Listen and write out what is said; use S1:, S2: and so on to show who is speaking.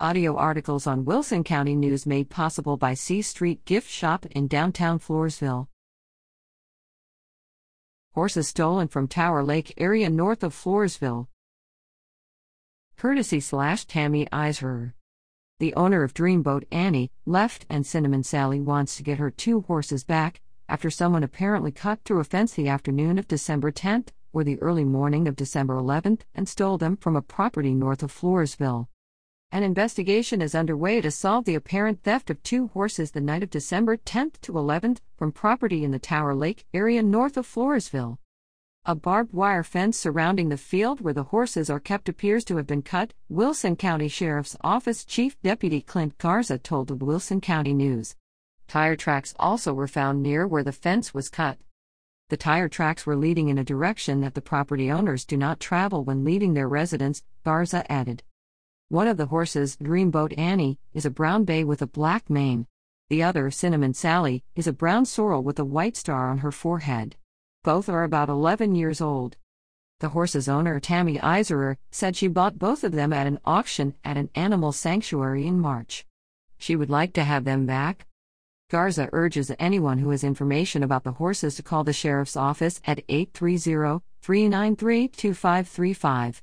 S1: Audio articles on Wilson County News made possible by C Street Gift Shop in downtown Floresville. Horses stolen from Tower Lake area north of Floresville. Courtesy slash Tami Eiserer. The owner of Dreamboat Annie left and Cinnamon Sally wants to get her two horses back after someone apparently cut through a fence the afternoon of December 10th or the early morning of December 11th and stole them from a property north of Floresville. An investigation is underway to solve the apparent theft of two horses the night of December 10th to 11th from property in the Tower Lake area north of Floresville. A barbed wire fence surrounding the field where the horses are kept appears to have been cut, Wilson County Sheriff's Office Chief Deputy Clint Garza told the Wilson County News. Tire tracks also were found near where the fence was cut. The tire tracks were leading in a direction that the property owners do not travel when leaving their residence, Garza added. One of the horses, Dreamboat Annie, is a brown bay with a black mane. The other, Cinnamon Sally, is a brown sorrel with a white star on her forehead. Both are about 11 years old. The horse's owner, Tami Eiserer, said she bought both of them at an auction at an animal sanctuary in March. She would like to have them back. Garza urges anyone who has information about the horses to call the sheriff's office at 830 393 2535